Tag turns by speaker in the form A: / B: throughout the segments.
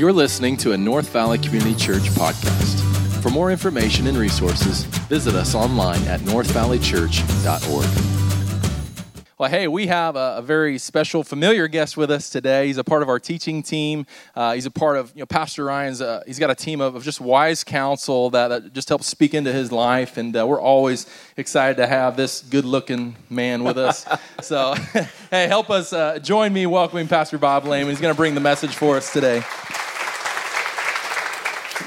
A: You're listening to a North Valley Community Church podcast. For more information and resources, visit us online at northvalleychurch.org. Well, hey, we have a, a, very special, familiar guest with us today. He's a part of our teaching team. Uh, he's a part of you know, Pastor Ryan's. Uh, he's got a team of, of just wise counsel that, that, just helps speak into his life, and uh, we're always excited to have this good-looking man with us. so, hey, help us uh, join me welcoming Pastor Bob Lehman. He's going to bring the message for us today.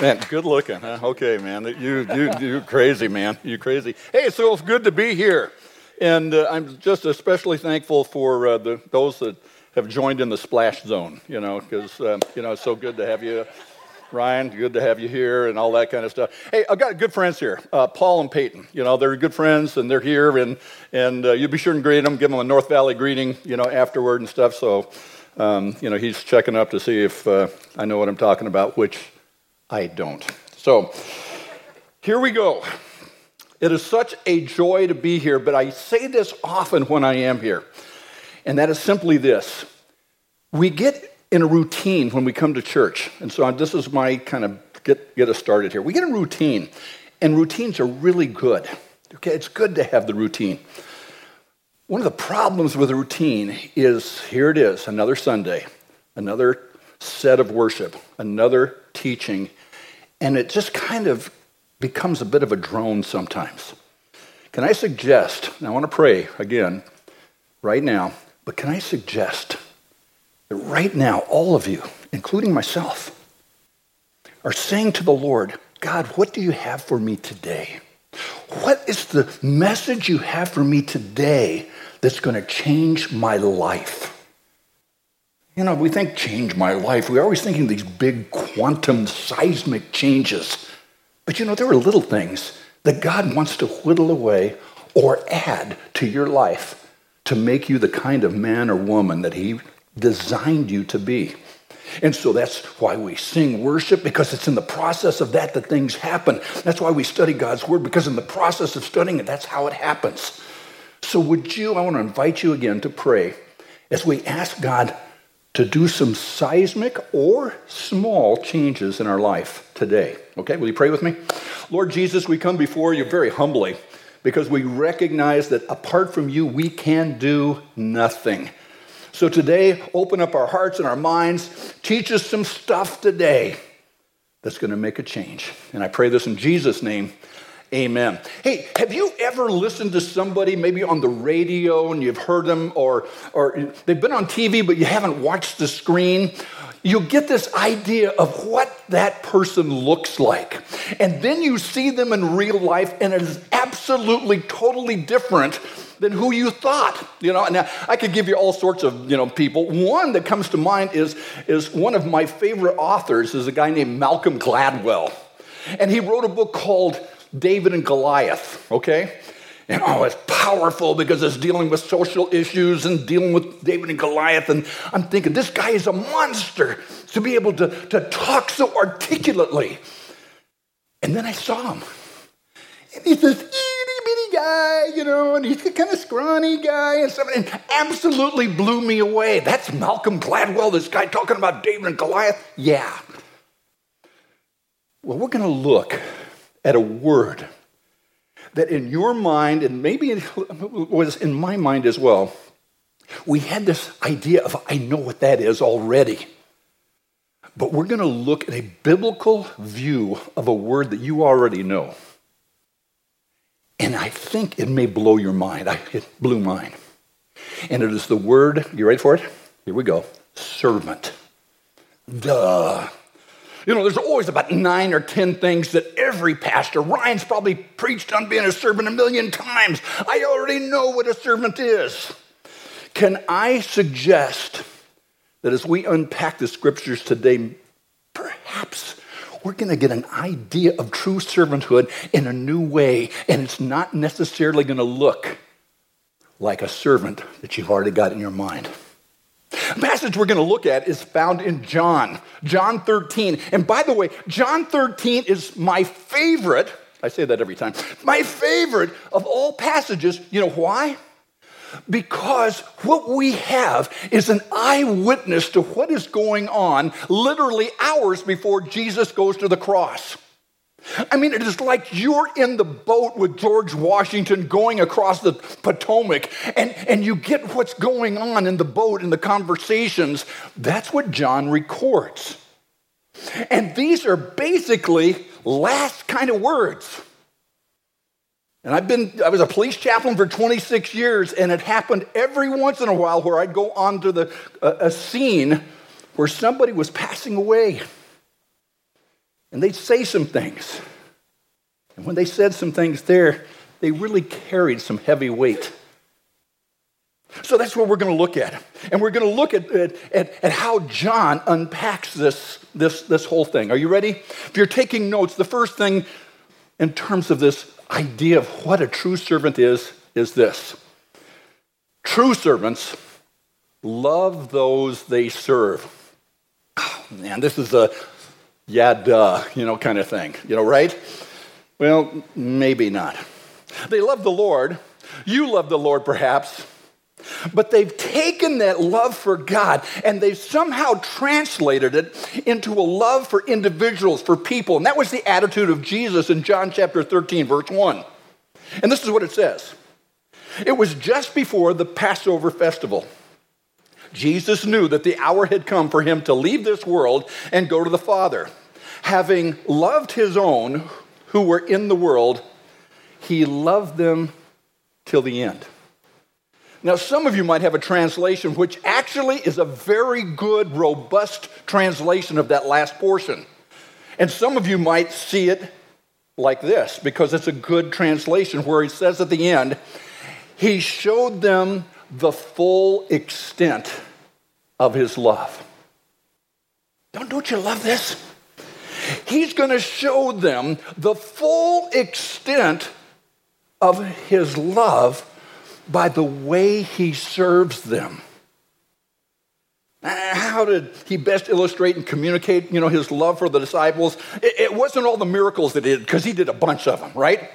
B: Man, good looking, huh? Okay, man. You, you, you crazy, man. You crazy. Hey, so it's good to be here. And uh, I'm just especially thankful for uh, the, those that have joined in the splash zone, you know, because, um, you know, it's so good to have you. Ryan, good to have you here and all that kind of stuff. Hey, I've got good friends here, uh, Paul and Peyton. You know, they're good friends and they're here, and and uh, you be sure and greet them, give them a North Valley greeting, you know, afterward and stuff. So, um, you know, he's checking up to see if uh, I know what I'm talking about, which I don't. So, here we go. It is such a joy to be here, but I say this often when I am here, and that is simply this. We get in a routine when we come to church, and so this is my kind of get, get us started here. We get a routine, and routines are really good. Okay, it's good to have the routine. One of the problems with a routine is here it is, another Sunday, another set of worship, another teaching, and it just kind of becomes a bit of a drone sometimes. Can I suggest, I want to pray again right now, but can I suggest that right now, all of you, including myself, are saying to the Lord, God, what do you have for me today? What is the message you have for me today that's going to change my life? You know, we think change my life. We're always thinking these big quantum seismic changes. But you know, there are little things that God wants to whittle away or add to your life to make you the kind of man or woman that He designed you to be. And so that's why we sing worship, because it's in the process of that that things happen. That's why we study God's Word, because in the process of studying it, that's how it happens. So, would you, I want to invite you again to pray as we ask God to do some seismic or small changes in our life today. Okay, will you pray with me? Lord Jesus, we come before you very humbly because we recognize that apart from you, we can do nothing. So today, open up our hearts and our minds. Teach us some stuff today that's going to make a change. And I pray this in Jesus' name. Amen. Hey, have you ever listened to somebody maybe on the radio and you've heard them, or, or they've been on TV but you haven't watched the screen? You get this idea of what that person looks like. And then you see them in real life and it is absolutely, totally different than who you thought. You know, now I could give you all sorts of you know people. One that comes to mind is, is one of my favorite authors is a guy named Malcolm Gladwell. And he wrote a book called David and Goliath, okay? And oh, it's powerful because it's dealing with social issues and dealing with David and Goliath. And I'm thinking, this guy is a monster to be able to, to talk so articulately. And then I saw him. And he's this itty bitty guy, you know, and he's a kind of scrawny guy and something. and absolutely blew me away. That's Malcolm Gladwell, this guy talking about David and Goliath? Yeah. Well, we're going to look at a word that in your mind, and maybe it was in my mind as well, we had this idea of, I know what that is already. But we're going to look at a biblical view of a word that you already know. And I think it may blow your mind. It blew mine. And it is the word, you ready for it? Here we go servant. Duh. You know, there's always about nine or 10 things that every pastor, Ryan's probably preached on being a servant a million times. I already know what a servant is. Can I suggest that as we unpack the scriptures today, perhaps we're going to get an idea of true servanthood in a new way, and it's not necessarily going to look like a servant that you've already got in your mind. The passage we're going to look at is found in John, John 13. And by the way, John 13 is my favorite. I say that every time. My favorite of all passages. You know why? Because what we have is an eyewitness to what is going on literally hours before Jesus goes to the cross. I mean, it is like you're in the boat with George Washington going across the Potomac, and, and you get what's going on in the boat in the conversations. That's what John records. And these are basically last kind of words. And I've been, I was a police chaplain for 26 years, and it happened every once in a while where I'd go onto the, a, a scene where somebody was passing away. And they'd say some things. And when they said some things there, they really carried some heavy weight. So that's what we're going to look at. And we're going to look at, at, at, how John unpacks this, this, this whole thing. Are you ready? If you're taking notes, the first thing in terms of this idea of what a true servant is, is this true servants love those they serve. Oh, man, this is a yeah, duh, you know, kind of thing, you know, right? Well, maybe not. They love the Lord. You love the Lord, perhaps. But they've taken that love for God and they've somehow translated it into a love for individuals, for people. And that was the attitude of Jesus in John chapter 13, verse 1. And this is what it says It was just before the Passover festival. Jesus knew that the hour had come for him to leave this world and go to the Father. Having loved his own who were in the world, he loved them till the end. Now, some of you might have a translation which actually is a very good, robust translation of that last portion. And some of you might see it like this because it's a good translation where he says at the end, He showed them the full extent of his love. Don't, don't you love this? He's going to show them the full extent of his love by the way he serves them. How did he best illustrate and communicate, you know, his love for the disciples? It, wasn't all the miracles that he did, because he did a bunch of them, right?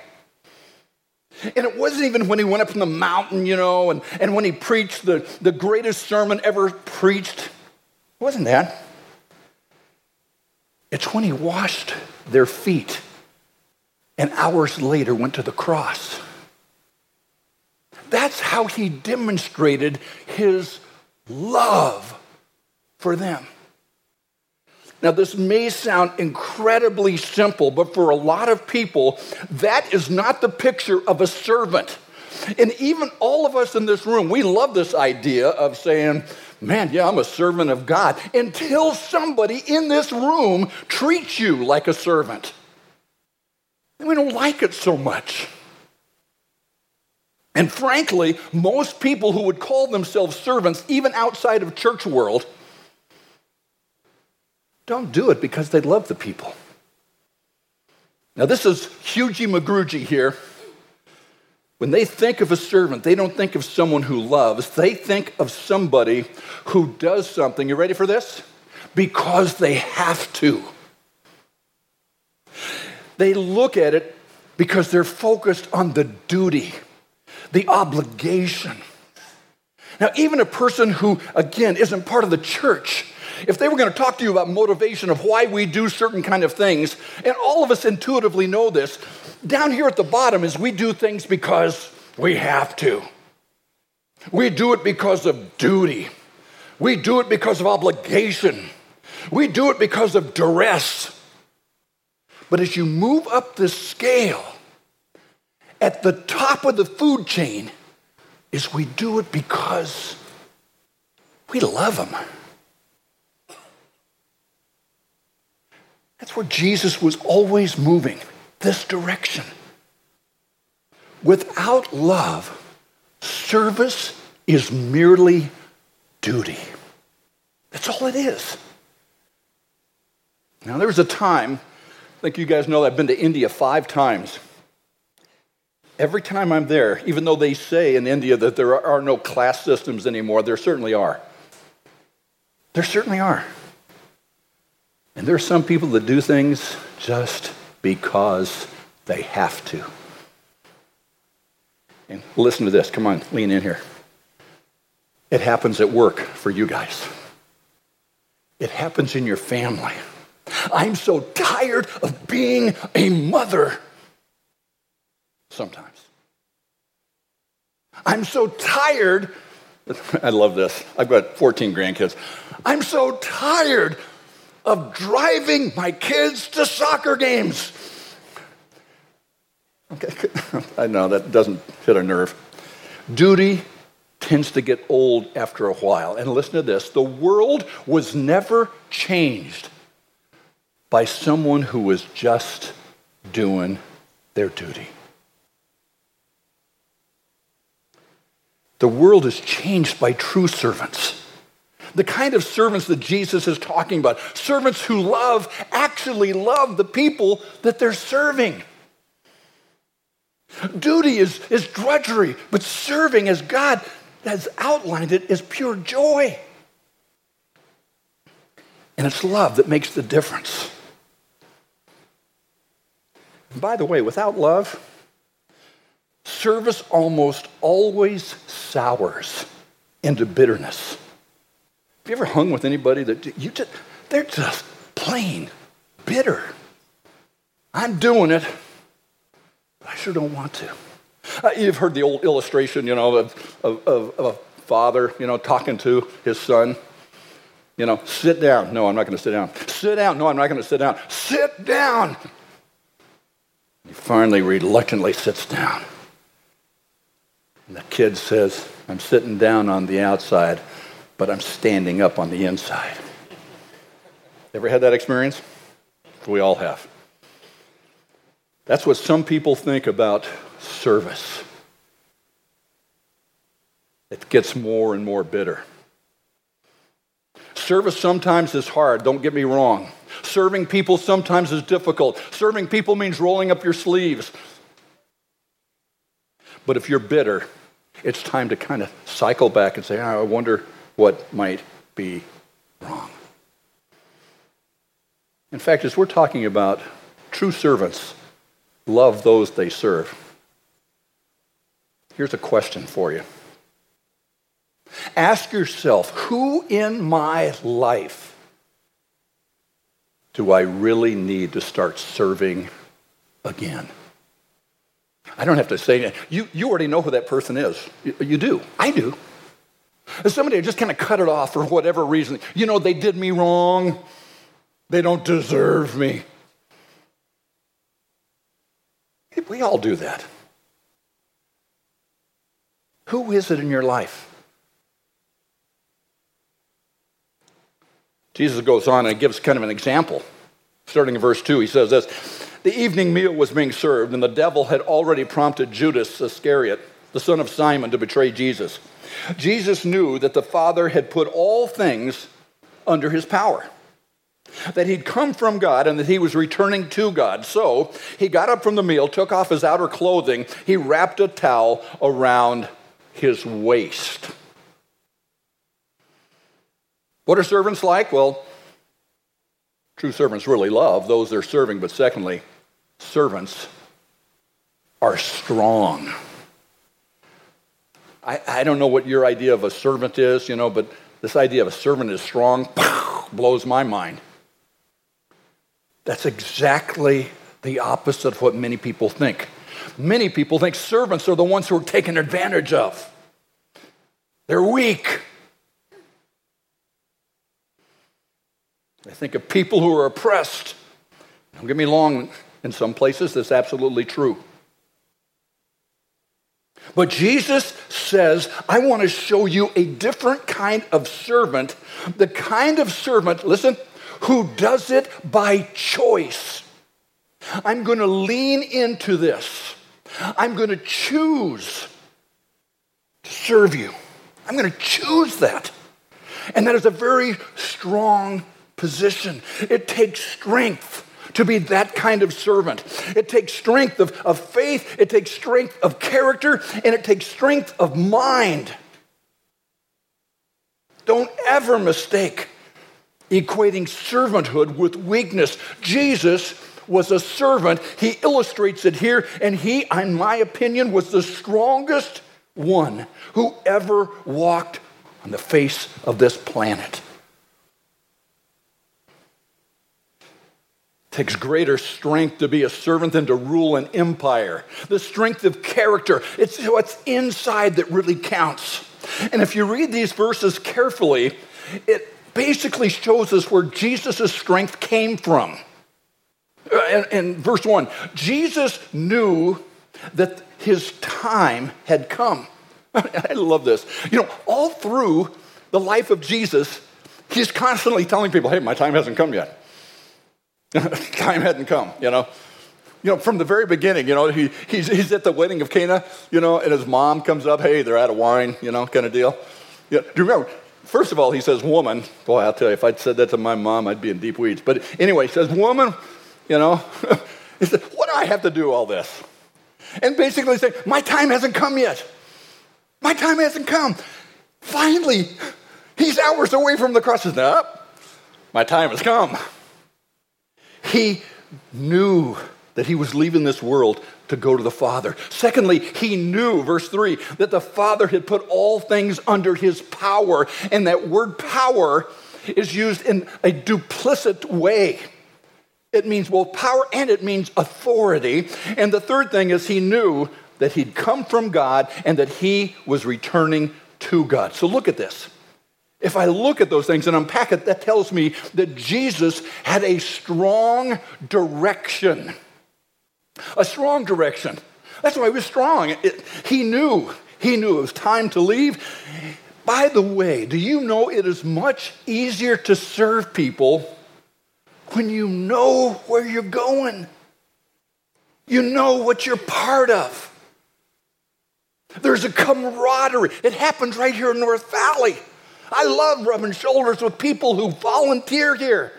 B: And it wasn't even when he went up from the mountain, you know, and, and when he preached the, the greatest sermon ever preached. It wasn't that. It's when he washed their feet and hours later went to the cross. That's how he demonstrated his love for them. Now, this may sound incredibly simple, but for a lot of people, that is not the picture of a servant. And even all of us in this room, we love this idea of saying, man, yeah, I'm a servant of God, until somebody in this room treats you like a servant. We don't like it so much. And frankly, most people who would call themselves servants, even outside of church world, don't do it because they love the people. Now, this is Hughie McGrugy here. When they think of a servant, they don't think of someone who loves. They think of somebody who does something. You ready for this? Because they have to. They look at it because they're focused on the duty the obligation. Now, even a person who, again, isn't part of the church, if they were going to talk to you about motivation of why we do certain kind of things, and all of us intuitively know this, down here at the bottom is we do things because we have to. We do it because of duty. We do it because of obligation. We do it because of duress. But as you move up the scale, at the top of the food chain is we do it because we love Him. That's where Jesus was always moving, this direction. Without love, service is merely duty. That's all it is. Now, there was a time, I think you guys know I've been to India five times. Every time I'm there, even though they say in India that there are no class systems anymore, there certainly are. There certainly are. And there are some people that do things just because they have to. And listen to this. Come on, lean in here. It happens at work for you guys. It happens in your family. I'm so tired of being a mother. Sometimes. I'm so tired. I love this. I've got 14 grandkids. I'm so tired of driving my kids to soccer games. Okay, I know that doesn't hit a nerve. Duty tends to get old after a while. And listen to this the world was never changed by someone who was just doing their duty. The world is changed by true servants. The kind of servants that Jesus is talking about. Servants who love, actually love the people that they're serving. Duty is, is drudgery, but serving as God has outlined it is pure joy. And it's love that makes the difference. And by the way, without love, service almost always sours into bitterness. Have you ever hung with anybody that you just, they're just plain bitter? I'm doing it, but I sure don't want to. Uh, you've heard the old illustration, you know, of, of, of, a father, you know, talking to his son. You know, sit down. No, I'm not going to sit down. Sit down. No, I'm not going to sit down. Sit down. He finally reluctantly sits down. And the kid says, I'm sitting down on the outside, but I'm standing up on the inside. Ever had that experience? We all have. That's what some people think about service. It gets more and more bitter. Service sometimes is hard, don't get me wrong. Serving people sometimes is difficult. Serving people means rolling up your sleeves. But if you're bitter, it's time to kind of cycle back and say, oh, I wonder what might be wrong. In fact, as we're talking about true servants, love those they serve. Here's a question for you. Ask yourself who in my life do I really need to start serving again? I don't have to say. You, you already know who that person is. You, you do. I do. Somebody just kind of cut it off for whatever reason. You know, they did me wrong. They don't deserve me. We all do that. Who is it in your life? Jesus goes on and gives kind of an example. Starting in verse 2, he says this The evening meal was being served, and the devil had already prompted Judas Iscariot, the son of Simon, to betray Jesus. Jesus knew that the Father had put all things under his power, that he'd come from God and that he was returning to God. So he got up from the meal, took off his outer clothing, he wrapped a towel around his waist. What are servants like? Well, true servants really love those they're serving, but secondly, servants are strong. I, I don't know what your idea of a servant is, you know, but this idea of a servant is strong blows my mind. That's exactly the opposite of what many people think. Many people think servants are the ones who are taken advantage of. They're weak. I think of people who are oppressed. Don't get me wrong, in some places that's absolutely true. But Jesus says, I want to show you a different kind of servant, the kind of servant, listen, who does it by choice. I'm going to lean into this. I'm going to choose to serve you. I'm going to choose that. And that is a very strong position. It takes strength to be that kind of servant. It takes strength of, of faith, it takes strength of character, and it takes strength of mind. Don't ever mistake equating servanthood with weakness. Jesus was a servant. He illustrates it here, and he, in my opinion, was the strongest one who ever walked on the face of this planet. It takes greater strength to be a servant than to rule an empire. The strength of character, it's what's inside that really counts. And if you read these verses carefully, it basically shows us where Jesus' strength came from. Uh, in, in verse 1, Jesus knew that his time had come. I love this. You know, all through the life of Jesus, he's constantly telling people, hey, my time hasn't come yet. time hadn't come, you know. You know, from the very beginning, you know, he, he's, he's at the wedding of Cana, you know, and his mom comes up, hey, they're out of wine, you know, kind of deal. Yeah, do you remember? First of all, he says woman. Boy, I'll tell you, if I'd said that to my mom, I'd be in deep weeds. But anyway, he says woman, you know. he said, what do I have to do all this? And basically say, my time hasn't come yet. My time hasn't come. Finally, he's hours away from the cross. He says, no, my time has come. He knew that he was leaving this world to go to the Father. Secondly, he knew, verse 3, that the Father had put all things under his power. And that word power is used in a duplicit way. It means both power and it means authority. And the third thing is he knew that he'd come from God and that he was returning to God. So look at this. If I look at those things and unpack it, that tells me that Jesus had a strong direction. A strong direction. That's why he was strong. It, he knew. He knew it was time to leave. By the way, do you know it is much easier to serve people when you know where you're going? You know what you're part of. There's a camaraderie. It happens right here in North Valley. I love rubbing shoulders with people who volunteer here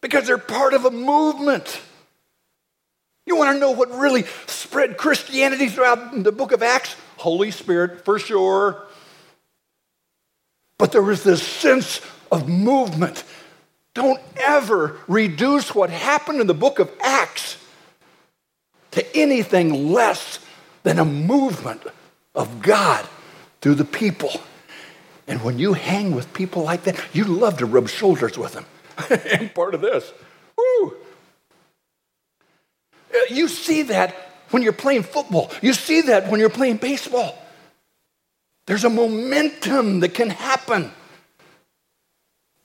B: because they're part of a movement. You want to know what really spread Christianity throughout the book of Acts? Holy Spirit, for sure. But there was this sense of movement. Don't ever reduce what happened in the book of Acts to anything less than a movement of God through the people. And when you hang with people like that, you love to rub shoulders with them. and part of this. Woo! Uh, you see that when you're playing football. You see that when you're playing baseball. There's a momentum that can happen.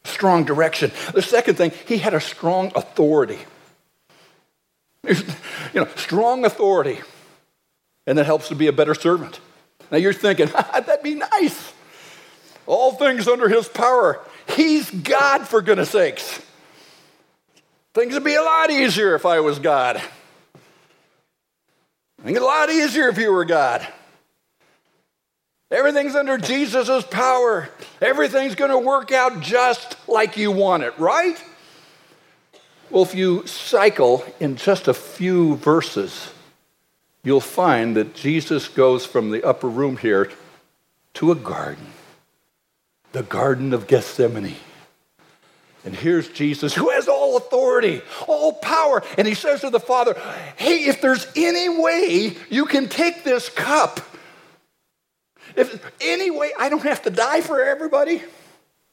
B: Strong direction. The second thing, he had a strong authority. You know, strong authority. And that helps to be a better servant. Now you're thinking, that'd be nice. All things under his power. He's God, for goodness sakes. Things would be a lot easier if I was God. Things a lot easier if you were God. Everything's under Jesus' power. Everything's going to work out just like you want it, right? Well, if you cycle in just a few verses, you'll find that Jesus goes from the upper room here to a garden, the Garden of Gethsemane. And here's Jesus who has all authority, all power. And he says to the Father, Hey, if there's any way you can take this cup, if any way I don't have to die for everybody.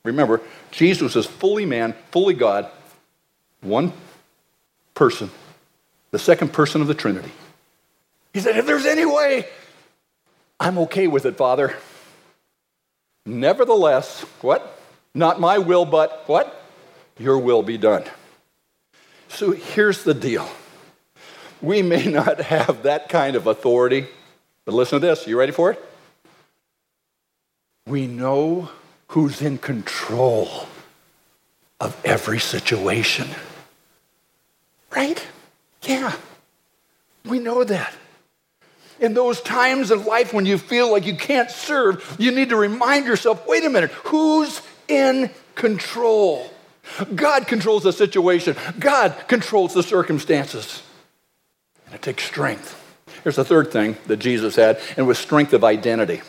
B: Remember, Jesus is fully man, fully God, one person, the second person of the Trinity. He said, If there's any way, I'm okay with it, Father. Nevertheless, what? Not my will, but what? Your will be done. So here's the deal. We may not have that kind of authority, but listen to this. You ready for it? We know who's in control of every situation. Right? Yeah. We know that in those times of life when you feel like you can't serve, you need to remind yourself wait a minute, who's in control? God controls the situation, God controls the circumstances. And it takes strength. Here's the third thing that Jesus had, and it was strength of identity.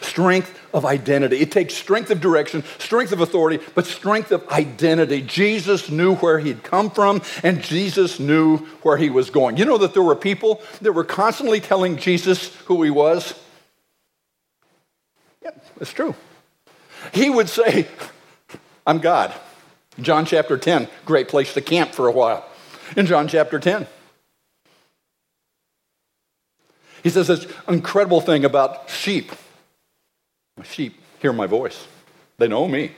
B: Strength of identity. It takes strength of direction, strength of authority, but strength of identity. Jesus knew where he'd come from, and Jesus knew where he was going. You know that there were people that were constantly telling Jesus who he was? Yep, it's true. He would say, I'm God. John chapter 10, great place to camp for a while. In John chapter 10, he says this incredible thing about sheep. Sheep hear my voice, they know me,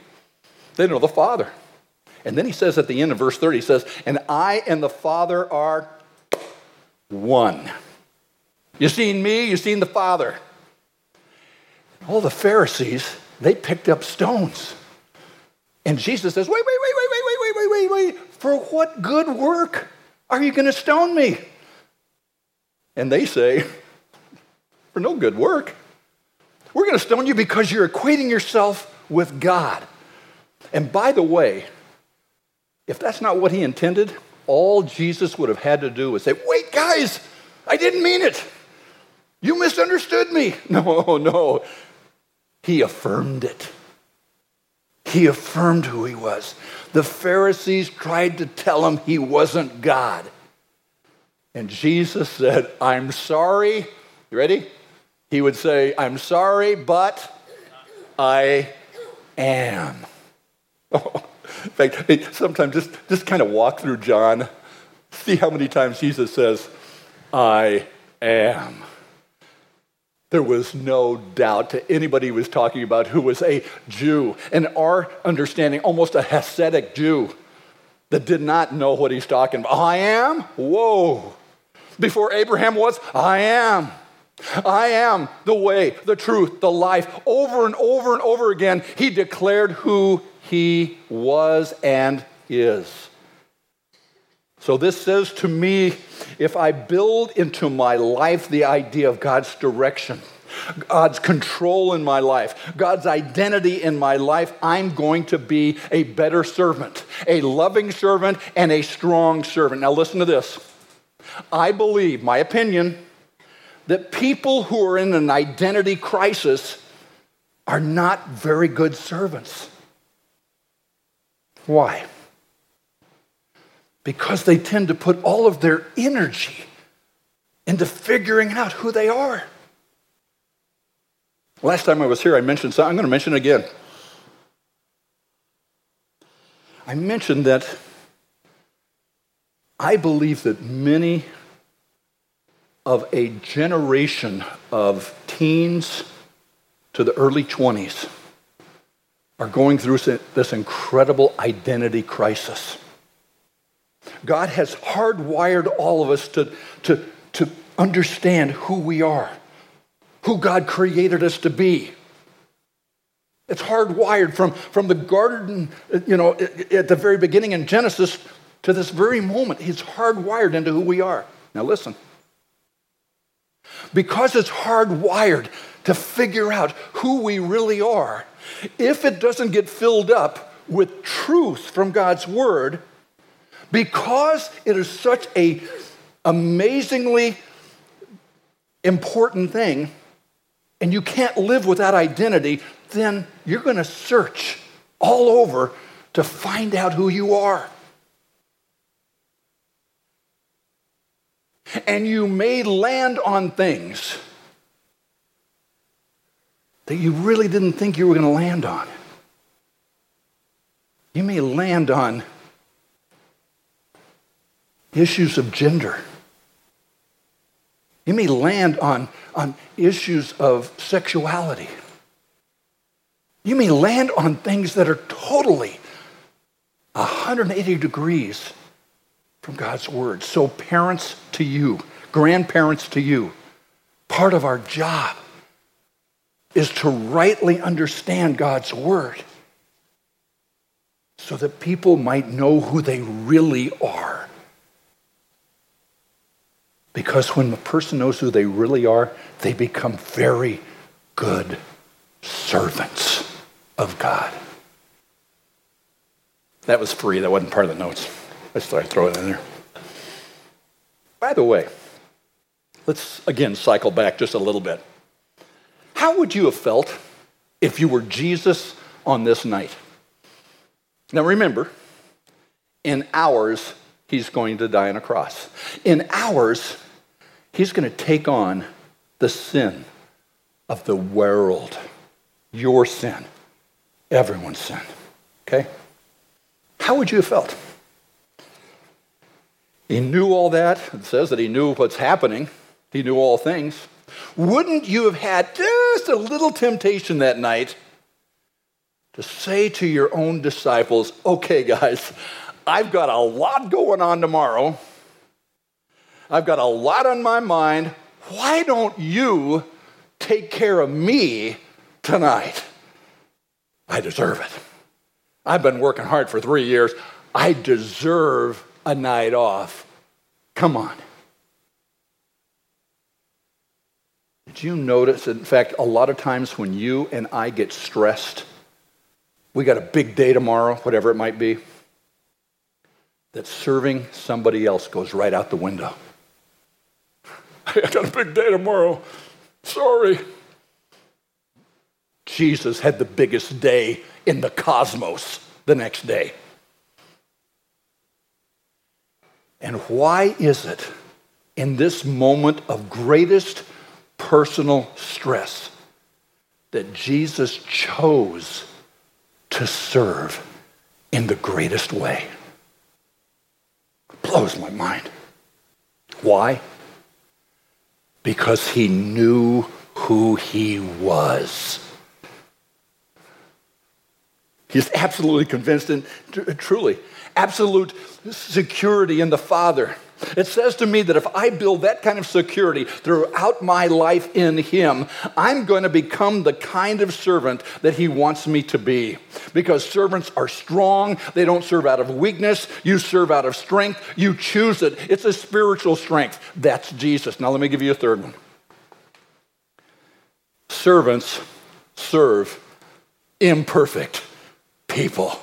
B: they know the Father. And then he says at the end of verse 30, he says, And I and the Father are one. You seen me, you seen the Father. All the Pharisees, they picked up stones. And Jesus says, Wait, wait, wait, wait, wait, wait, wait, wait, wait, wait. For what good work are you going to stone me? And they say, For no good work. We're going to stone you because you're equating yourself with God. And by the way, if that's not what he intended, all Jesus would have had to do was say, Wait, guys, I didn't mean it. You misunderstood me. No, no. He affirmed it. He affirmed who he was. The Pharisees tried to tell him he wasn't God. And Jesus said, I'm sorry. You ready? He would say, I'm sorry, but I am. In fact, sometimes just, just kind of walk through John, see how many times Jesus says, I am. There was no doubt to anybody he was talking about who was a Jew, and our understanding, almost a Hasidic Jew that did not know what he's talking about. I am? Whoa. Before Abraham was, I am. I am the way, the truth, the life. Over and over and over again, he declared who he was and is. So, this says to me if I build into my life the idea of God's direction, God's control in my life, God's identity in my life, I'm going to be a better servant, a loving servant, and a strong servant. Now, listen to this. I believe, my opinion, that people who are in an identity crisis are not very good servants. Why? Because they tend to put all of their energy into figuring out who they are. Last time I was here, I mentioned something. I'm going to mention it again. I mentioned that I believe that many of a generation of teens to the early 20s are going through this incredible identity crisis. God has hardwired all of us to, to, to understand who we are, who God created us to be. It's hardwired from, from the garden, you know, at the very beginning in Genesis to this very moment. He's hardwired into who we are. Now, listen. Because it's hardwired to figure out who we really are, if it doesn't get filled up with truth from God's word, because it is such a amazingly important thing, and you can't live without identity, then you're going to search all over to find out who you are. And you may land on things that you really didn't think you were going to land on. You may land on issues of gender. You may land on, on issues of sexuality. You may land on things that are totally 180 degrees from God's word. So, parents to you, grandparents to you, part of our job is to rightly understand God's word so that people might know who they really are. Because when a person knows who they really are, they become very good servants of God. That was free. That wasn't part of the notes. I just thought I'd throw it in there. By the way, let's again cycle back just a little bit. How would you have felt if you were Jesus on this night? Now remember, in hours, he's going to die on a cross. In hours, he's going to take on the sin of the world. your sin, everyone's sin. Okay? How would you have felt? He knew all that. It says that he knew what's happening, he knew all things. Wouldn't you have had just a little temptation that night to say to your own disciples, okay, guys, I've got a lot going on tomorrow. I've got a lot on my mind. Why don't you take care of me tonight? I deserve it. I've been working hard for three years. I deserve a night off. Come on. Did you notice, in fact, a lot of times when you and I get stressed, we got a big day tomorrow, whatever it might be, that serving somebody else goes right out the window. I got a big day tomorrow. Sorry. Jesus had the biggest day in the cosmos the next day. And why is it in this moment of greatest personal stress that Jesus chose to serve in the greatest way? Blows my mind. Why? Because he knew who he was. He's absolutely convinced and truly absolute security in the Father. It says to me that if I build that kind of security throughout my life in Him, I'm going to become the kind of servant that He wants me to be. Because servants are strong, they don't serve out of weakness, you serve out of strength, you choose it. It's a spiritual strength. That's Jesus. Now, let me give you a third one. Servants serve imperfect people.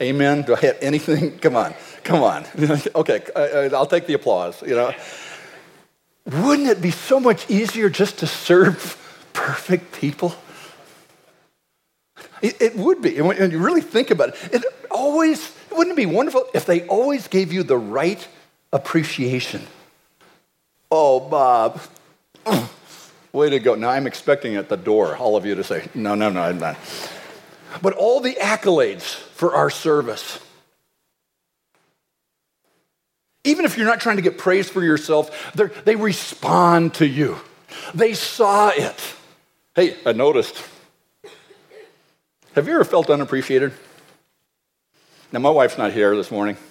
B: Amen. Do I have anything? Come on, come on. okay, I'll take the applause. You know, wouldn't it be so much easier just to serve perfect people? It, would be. And when you really think about it, it always wouldn't it be wonderful if they always gave you the right appreciation? Oh, Bob. Way to go. Now I'm expecting at the door all of you to say, no, no, no, I'm not. But all the accolades for our service. Even if you're not trying to get praise for yourself, they respond to you. They saw it. Hey, I noticed. Have you ever felt unappreciated? Now, my wife's not here this morning.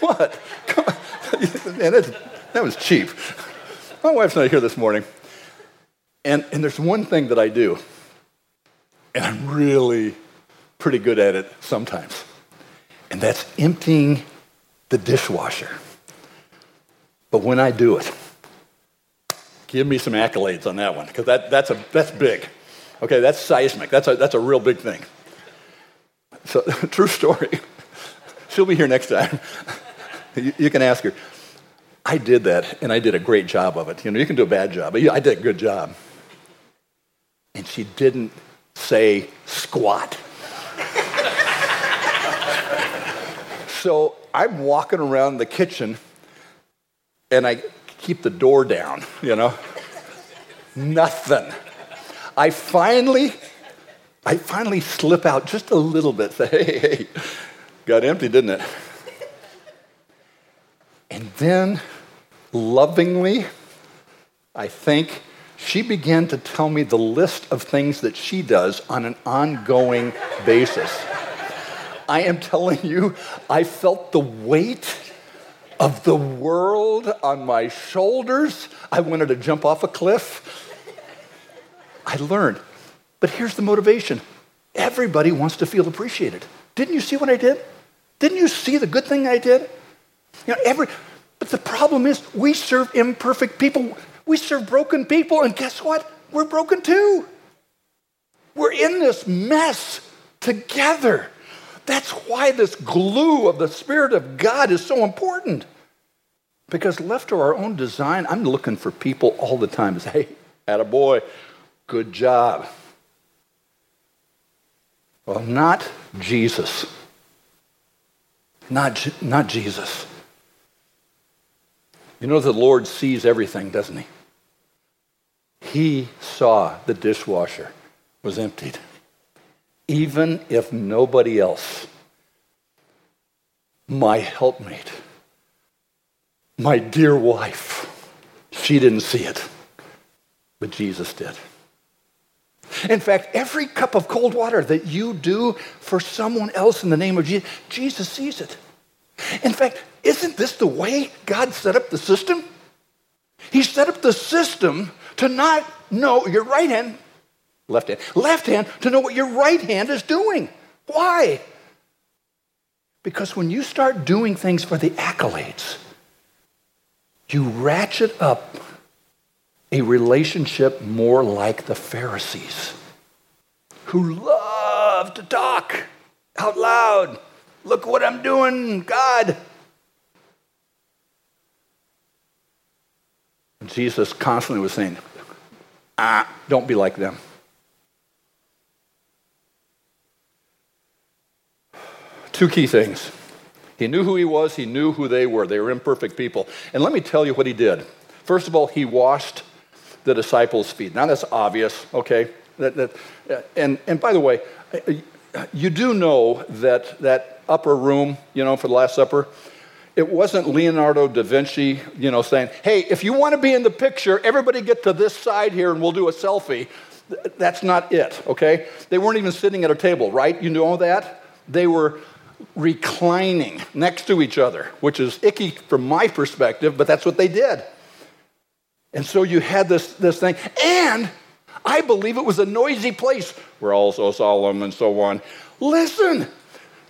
B: What? Man, that was cheap. My wife's not here this morning. And, and there's one thing that I do and I'm really pretty good at it sometimes. And that's emptying the dishwasher. But when I do it, give me some accolades on that one, because that, that's, a, that's big. Okay, that's seismic. That's a, that's a real big thing. So, true story. She'll be here next time. you, you can ask her. I did that, and I did a great job of it. You know, you can do a bad job, but I did a good job. And she didn't say squat. so I'm walking around the kitchen and I keep the door down, you know. Nothing. I finally, I finally slip out just a little bit, say, hey, hey, got empty, didn't it? And then lovingly, I think she began to tell me the list of things that she does on an ongoing basis. I am telling you, I felt the weight of the world on my shoulders. I wanted to jump off a cliff. I learned. But here's the motivation everybody wants to feel appreciated. Didn't you see what I did? Didn't you see the good thing I did? You know, every, but the problem is, we serve imperfect people. We serve broken people, and guess what? We're broken too. We're in this mess together. That's why this glue of the Spirit of God is so important. Because left to our own design, I'm looking for people all the time to say, hey, a boy, good job. Well, not Jesus. Not, not Jesus. You know, the Lord sees everything, doesn't he? He saw the dishwasher was emptied, even if nobody else. My helpmate, my dear wife, she didn't see it, but Jesus did. In fact, every cup of cold water that you do for someone else in the name of Jesus, Jesus sees it. In fact, isn't this the way God set up the system? He set up the system to not know your right hand, left hand, left hand, to know what your right hand is doing. Why? Because when you start doing things for the accolades, you ratchet up a relationship more like the Pharisees, who love to talk out loud. Look what I'm doing, God. Jesus constantly was saying, ah, don't be like them. Two key things. He knew who he was, he knew who they were. They were imperfect people. And let me tell you what he did. First of all, he washed the disciples' feet. Now that's obvious, okay? That, that, and, and by the way, you do know that that upper room, you know, for the Last Supper, it wasn't Leonardo da Vinci, you know, saying, hey, if you want to be in the picture, everybody get to this side here and we'll do a selfie. That's not it, okay? They weren't even sitting at a table, right? You know that? They were reclining next to each other, which is icky from my perspective, but that's what they did. And so you had this, this thing. And I believe it was a noisy place. We're all so solemn and so on. Listen,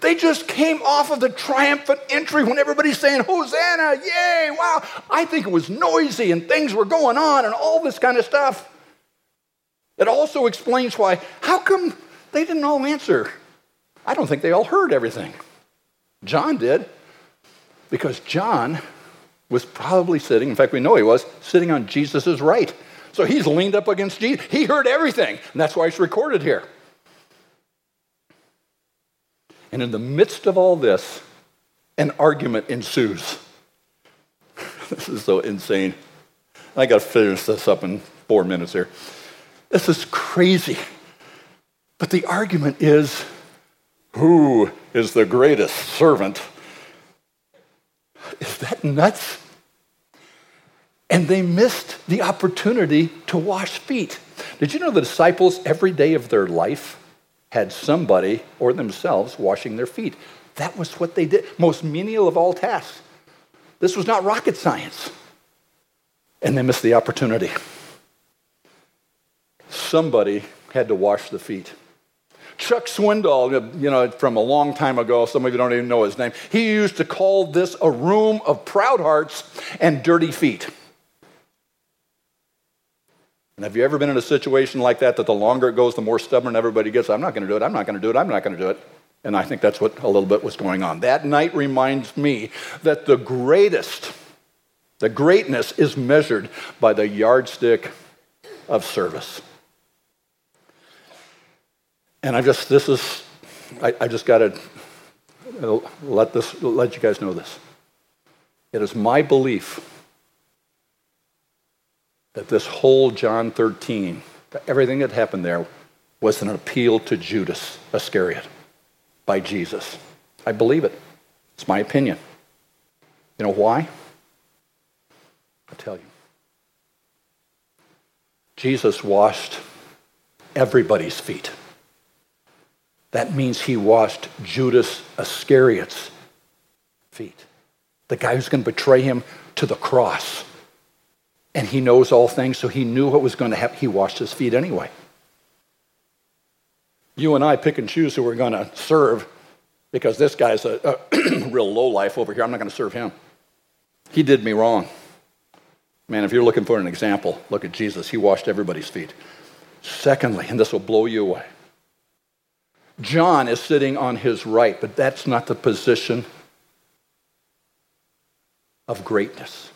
B: they just came off of the triumphant entry when everybody's saying, Hosanna, yay, wow. I think it was noisy and things were going on and all this kind of stuff. It also explains why, how come they didn't all answer? I don't think they all heard everything. John did, because John was probably sitting, in fact, we know he was, sitting on Jesus' right. So he's leaned up against Jesus. He heard everything, and that's why it's recorded here. And in the midst of all this, an argument ensues. this is so insane. I got to finish this up in four minutes here. This is crazy. But the argument is who is the greatest servant is that nuts? And they missed the opportunity to wash feet. Did you know the disciples, every day of their life, had somebody or themselves washing their feet? That was what they did. Most menial of all tasks. This was not rocket science. And they missed the opportunity. Somebody had to wash the feet. Chuck Swindoll, you know, from a long time ago, some of you don't even know his name, he used to call this a room of proud hearts and dirty feet. And have you ever been in a situation like that, that the longer it goes, the more stubborn everybody gets? I'm not going to do it, I'm not going to do it, I'm not going to do it. And I think that's what a little bit was going on. That night reminds me that the greatest, the greatness is measured by the yardstick of service. And I just, this is, I, I just got to uh, let this, let you guys know this. It is my belief that this whole John 13, everything that happened there, was an appeal to Judas Iscariot by Jesus. I believe it. It's my opinion. You know why? I'll tell you. Jesus washed everybody's feet. That means he washed Judas Iscariot's feet, the guy who's going to betray him to the cross. And he knows all things, so he knew what was going to happen. He washed his feet anyway. You and I pick and choose who we're going to serve because this guy's a, a real low life over here. I'm not going to serve him. He did me wrong. Man, if you're looking for an example, look at Jesus. He washed everybody's feet. Secondly, and this will blow you away John is sitting on his right, but that's not the position of greatness.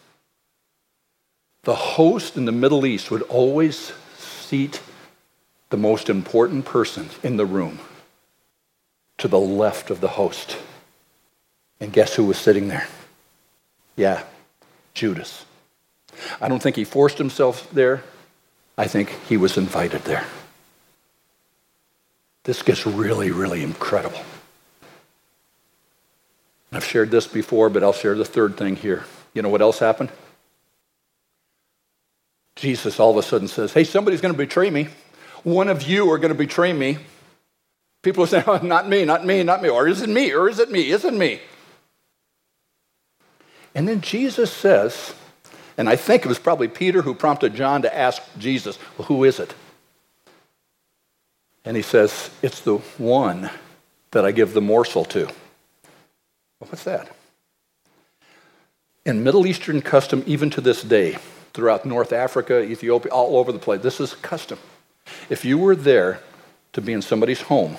B: The host in the Middle East would always seat the most important person in the room to the left of the host. And guess who was sitting there? Yeah, Judas. I don't think he forced himself there. I think he was invited there. This gets really, really incredible. I've shared this before, but I'll share the third thing here. You know what else happened? Jesus all of a sudden says, Hey, somebody's going to betray me. One of you are going to betray me. People are saying, oh, Not me, not me, not me. Or is it me? Or is it me? Is it me? And then Jesus says, and I think it was probably Peter who prompted John to ask Jesus, Well, who is it? And he says, It's the one that I give the morsel to. Well, what's that? In Middle Eastern custom, even to this day, throughout North Africa, Ethiopia, all over the place, this is a custom. If you were there to be in somebody's home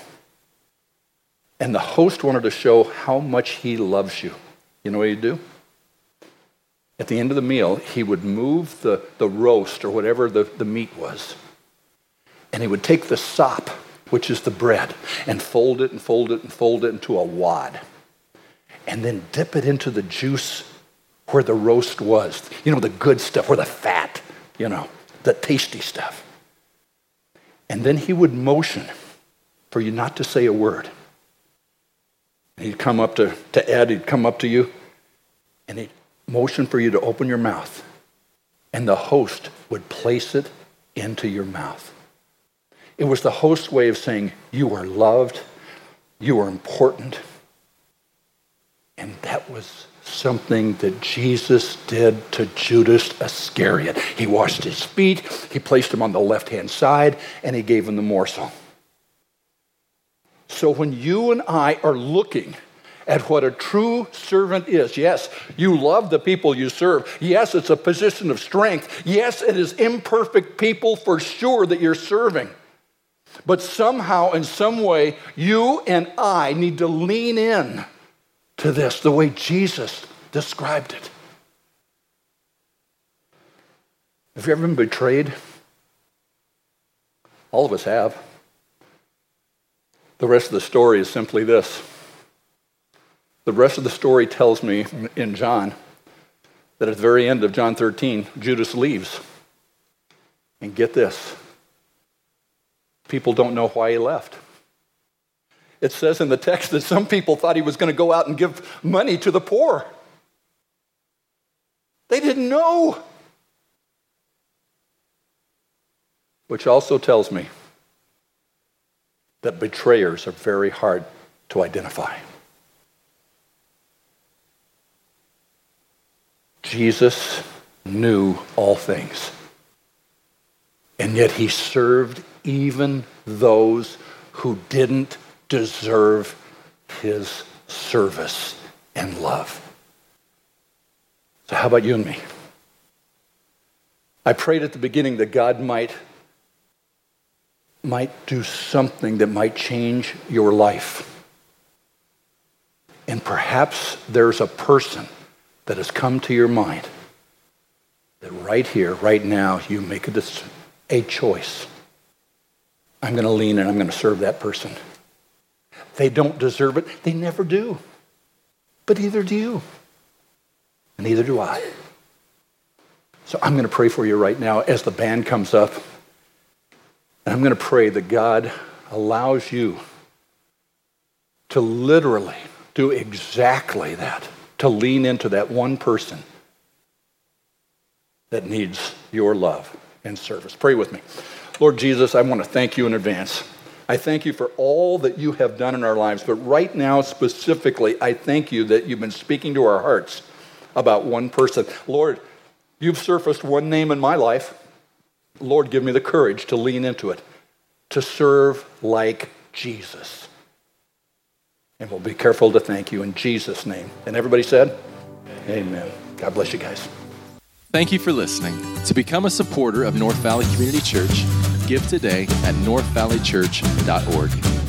B: and the host wanted to show how much he loves you, you know what he'd do? At the end of the meal, he would move the, the roast or whatever the, the meat was, and he would take the sop, which is the bread, and fold it and fold it and fold it into a wad, and then dip it into the juice where the roast was. You know, the good stuff, where the fat, you know, the tasty stuff. And then he would motion for you not to say a word. He'd come up to, to Ed, he'd come up to you, and he'd motion for you to open your mouth. And the host would place it into your mouth. It was the host's way of saying, You are loved, you are important. And that was something that Jesus did to Judas Iscariot. He washed his feet, he placed him on the left hand side, and he gave him the morsel. So when you and I are looking at what a true servant is. Yes, you love the people you serve. Yes, it's a position of strength. Yes, it is imperfect people for sure that you're serving. But somehow, in some way, you and I need to lean in to this the way Jesus described it. Have you ever been betrayed? All of us have. The rest of the story is simply this. The rest of the story tells me in John that at the very end of John 13, Judas leaves. And get this people don't know why he left. It says in the text that some people thought he was going to go out and give money to the poor. They didn't know. Which also tells me that betrayers are very hard to identify. Jesus knew all things. And yet he served even those who didn't deserve his service and love. So, how about you and me? I prayed at the beginning that God might, might do something that might change your life. And perhaps there's a person that has come to your mind that right here, right now, you make a, a choice. I'm going to lean and I'm going to serve that person. They don't deserve it. They never do. But neither do you. And neither do I. So I'm going to pray for you right now as the band comes up. And I'm going to pray that God allows you to literally do exactly that to lean into that one person that needs your love and service. Pray with me. Lord Jesus, I want to thank you in advance. I thank you for all that you have done in our lives, but right now specifically, I thank you that you've been speaking to our hearts about one person. Lord, you've surfaced one name in my life. Lord, give me the courage to lean into it, to serve like Jesus. And we'll be careful to thank you in Jesus' name. And everybody said, Amen. Amen. God bless you guys.
A: Thank you for listening. To become a supporter of North Valley Community Church, give today at northvalleychurch.org.